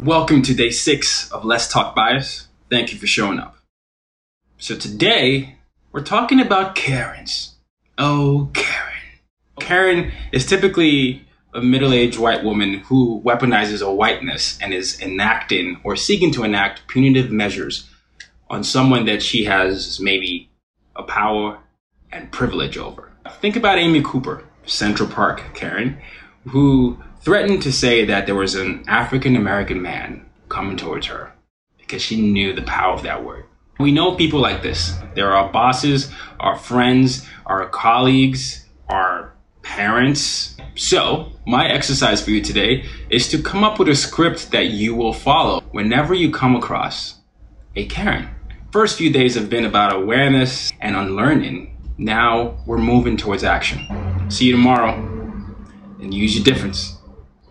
Welcome to day six of Let's Talk Bias. Thank you for showing up. So today, we're talking about Karens. Oh, Karen. Karen is typically a middle-aged white woman who weaponizes a whiteness and is enacting or seeking to enact punitive measures on someone that she has maybe a power and privilege over. Think about Amy Cooper, Central Park Karen, who threatened to say that there was an African American man coming towards her because she knew the power of that word. We know people like this. They're our bosses, our friends, our colleagues, our parents. So, my exercise for you today is to come up with a script that you will follow whenever you come across a Karen. First few days have been about awareness and unlearning. Now we're moving towards action. See you tomorrow and use your difference